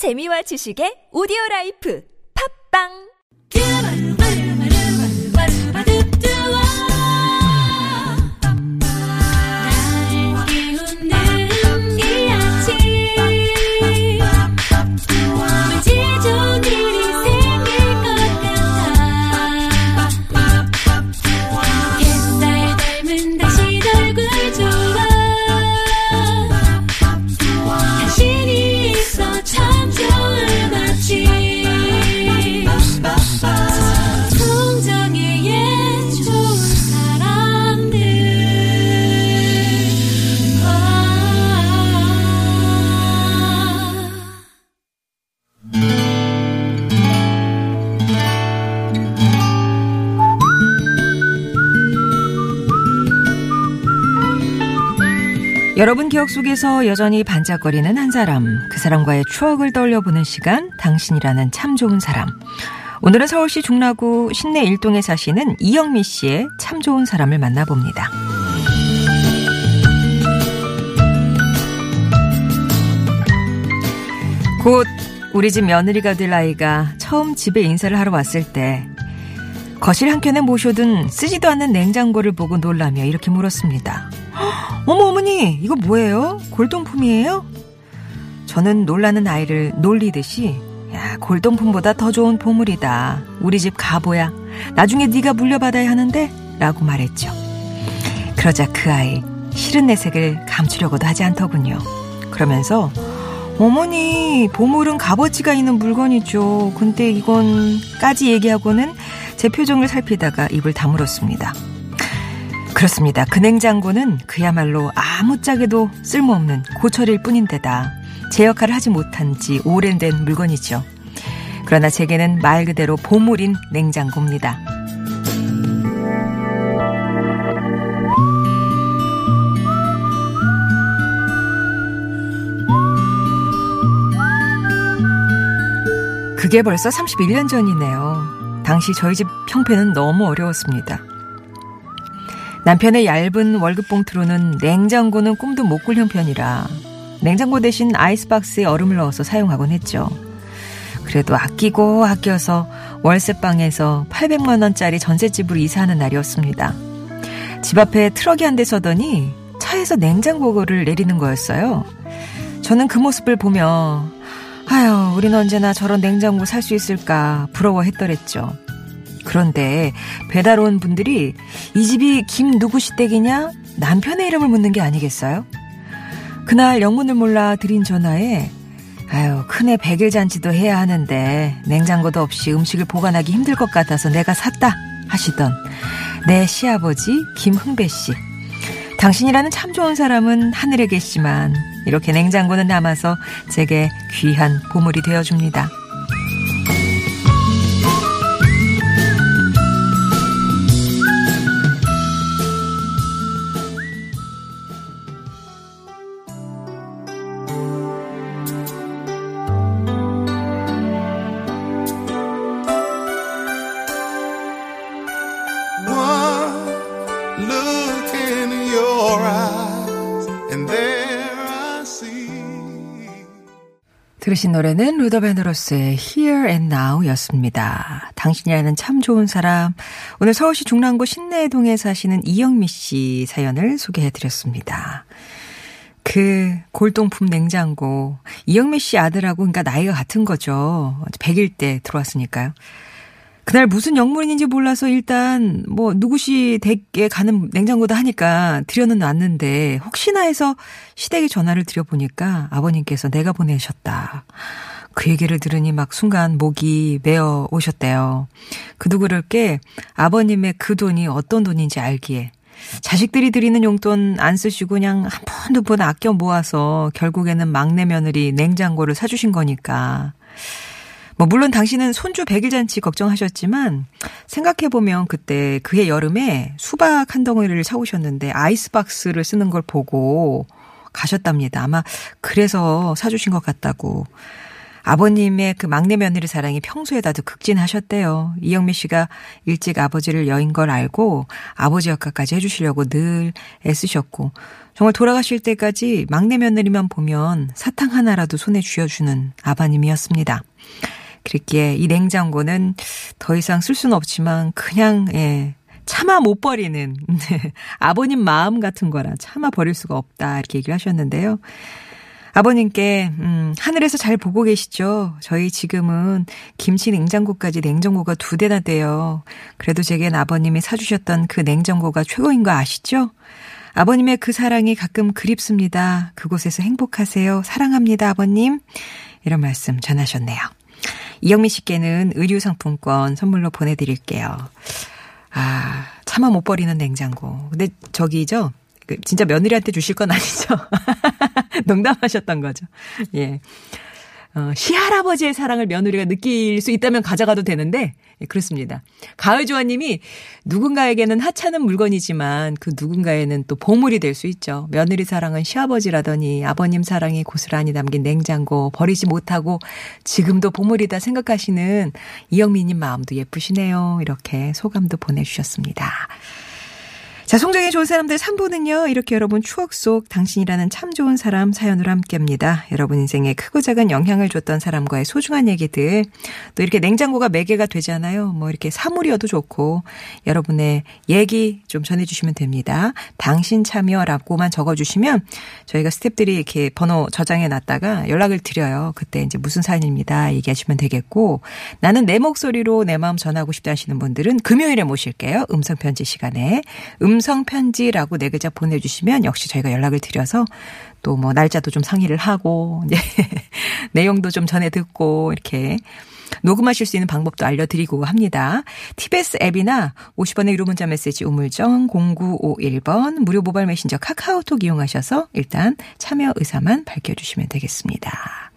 재미와 지식의 오디오 라이프. 팝빵 여러분 기억 속에서 여전히 반짝거리는 한 사람, 그 사람과의 추억을 떠올려보는 시간, 당신이라는 참 좋은 사람. 오늘은 서울시 중라구 신내 일동에 사시는 이영미 씨의 참 좋은 사람을 만나봅니다. 곧 우리 집 며느리가 될 아이가 처음 집에 인사를 하러 왔을 때 거실 한켠에 모셔둔 쓰지도 않는 냉장고를 보고 놀라며 이렇게 물었습니다. 어머 어머니 이거 뭐예요? 골동품이에요? 저는 놀라는 아이를 놀리듯이 야 골동품보다 더 좋은 보물이다. 우리 집 가보야. 나중에 네가 물려받아야 하는데 라고 말했죠. 그러자 그 아이 싫은 내색을 감추려고도 하지 않더군요. 그러면서 어머니 보물은 값어치가 있는 물건이죠. 근데 이건까지 얘기하고는 제 표정을 살피다가 입을 다물었습니다. 그렇습니다. 그 냉장고는 그야말로 아무짝에도 쓸모없는 고철일 뿐인데다 제 역할을 하지 못한 지 오랜된 물건이죠. 그러나 제게는 말 그대로 보물인 냉장고입니다. 그게 벌써 31년 전이네요. 당시 저희 집 형편은 너무 어려웠습니다. 남편의 얇은 월급 봉투로는 냉장고는 꿈도 못 꿀 형편이라 냉장고 대신 아이스박스에 얼음을 넣어서 사용하곤 했죠. 그래도 아끼고 아껴서 월세방에서 800만 원짜리 전셋집으로 이사하는 날이었습니다. 집 앞에 트럭이 한 대 서더니 차에서 냉장고를 내리는 거였어요. 저는 그 모습을 보며 아유, 우린 언제나 저런 냉장고 살 수 있을까 부러워했더랬죠. 그런데 배달 온 분들이 이 집이 김 누구 시댁이냐? 남편의 이름을 묻는 게 아니겠어요? 그날 영문을 몰라 드린 전화에 아유, 큰애 백일 잔치도 해야 하는데 냉장고도 없이 음식을 보관하기 힘들 것 같아서 내가 샀다 하시던 내 시아버지 김흥배 씨. 당신이라는 참 좋은 사람은 하늘에 계시지만 이렇게 냉장고는 남아서 제게 귀한 보물이 되어줍니다. 들으신 노래는 루더 밴드로스의 Here and Now 였습니다. 당신이라는 참 좋은 사람. 오늘 서울시 중랑구 신내동에 사시는 이영미 씨 사연을 소개해 드렸습니다. 그 골동품 냉장고. 이영미 씨 아들하고 그러니까 나이가 같은 거죠. 100일 때 들어왔으니까요. 그날 무슨 영문인지 몰라서 일단 뭐 누구시 댁에 가는 냉장고다 하니까 들여는 놨는데 혹시나 해서 시댁에 전화를 드려보니까 아버님께서 내가 보내셨다. 그 얘기를 들으니 막 순간 목이 메어 오셨대요. 그도 그럴 게 아버님의 그 돈이 어떤 돈인지 알기에 자식들이 드리는 용돈 안 쓰시고 그냥 한 푼 두 푼 아껴 모아서 결국에는 막내 며느리 냉장고를 사주신 거니까. 뭐 물론 당신은 손주 백일 잔치 걱정하셨지만 생각해 보면 그때 그해 여름에 수박 한 덩어리를 사오셨는데 아이스박스를 쓰는 걸 보고 가셨답니다. 아마 그래서 사주신 것 같다고. 아버님의 그 막내 며느리 사랑이 평소에 다도 극진하셨대요. 이영미 씨가 일찍 아버지를 여인 걸 알고 아버지 역할까지 해주시려고 늘 애쓰셨고 정말 돌아가실 때까지 막내 며느리만 보면 사탕 하나라도 손에 쥐어주는 아버님이었습니다. 그렇기에 이 냉장고는 더 이상 쓸 수는 없지만 그냥 예, 차마 못 버리는 네, 아버님 마음 같은 거라 차마 버릴 수가 없다 이렇게 얘기를 하셨는데요. 아버님께 음, 하늘에서 잘 보고 계시죠? 저희 지금은 김치 냉장고까지 냉장고가 두 대나 돼요. 그래도 제겐 아버님이 사주셨던 그 냉장고가 최고인 거 아시죠? 아버님의 그 사랑이 가끔 그립습니다. 그곳에서 행복하세요. 사랑합니다, 아버님. 이런 말씀 전하셨네요. 이영미 씨께는 의류 상품권 선물로 보내드릴게요. 아, 차마 못 버리는 냉장고. 근데 저기죠? 그 진짜 며느리한테 주실 건 아니죠? 농담하셨던 거죠. 예. 어, 시할아버지의 사랑을 며느리가 느낄 수 있다면 가져가도 되는데, 예, 그렇습니다. 가을조아님이 누군가에게는 하찮은 물건이지만 그 누군가에는 또 보물이 될 수 있죠. 며느리 사랑은 시아버지라더니 아버님 사랑이 고스란히 담긴 냉장고 버리지 못하고 지금도 보물이다 생각하시는 이영미님 마음도 예쁘시네요. 이렇게 소감도 보내주셨습니다. 자, 송정의 좋은 사람들 3부는요, 이렇게 여러분 추억 속 당신이라는 참 좋은 사람 사연으로 함께 합니다. 여러분 인생에 크고 작은 영향을 줬던 사람과의 소중한 얘기들, 또 이렇게 냉장고가 매개가 되잖아요. 뭐 이렇게 사물이어도 좋고, 여러분의 얘기 좀 전해주시면 됩니다. 당신 참여라고만 적어주시면 저희가 스탭들이 이렇게 번호 저장해 놨다가 연락을 드려요. 그때 이제 무슨 사연입니다. 얘기하시면 되겠고, 나는 내 목소리로 내 마음 전하고 싶다 하시는 분들은 금요일에 모실게요. 음성편지 시간에. 음 음성 편지라고 네 글자 보내주시면 역시 저희가 연락을 드려서 또 뭐 날짜도 좀 상의를 하고 네. 내용도 좀 전해 듣고 이렇게 녹음하실 수 있는 방법도 알려드리고 합니다. TBS 앱이나 50원의 유료 문자 메시지 우물정 0951번 무료 모바일 메신저 카카오톡 이용하셔서 일단 참여 의사만 밝혀주시면 되겠습니다.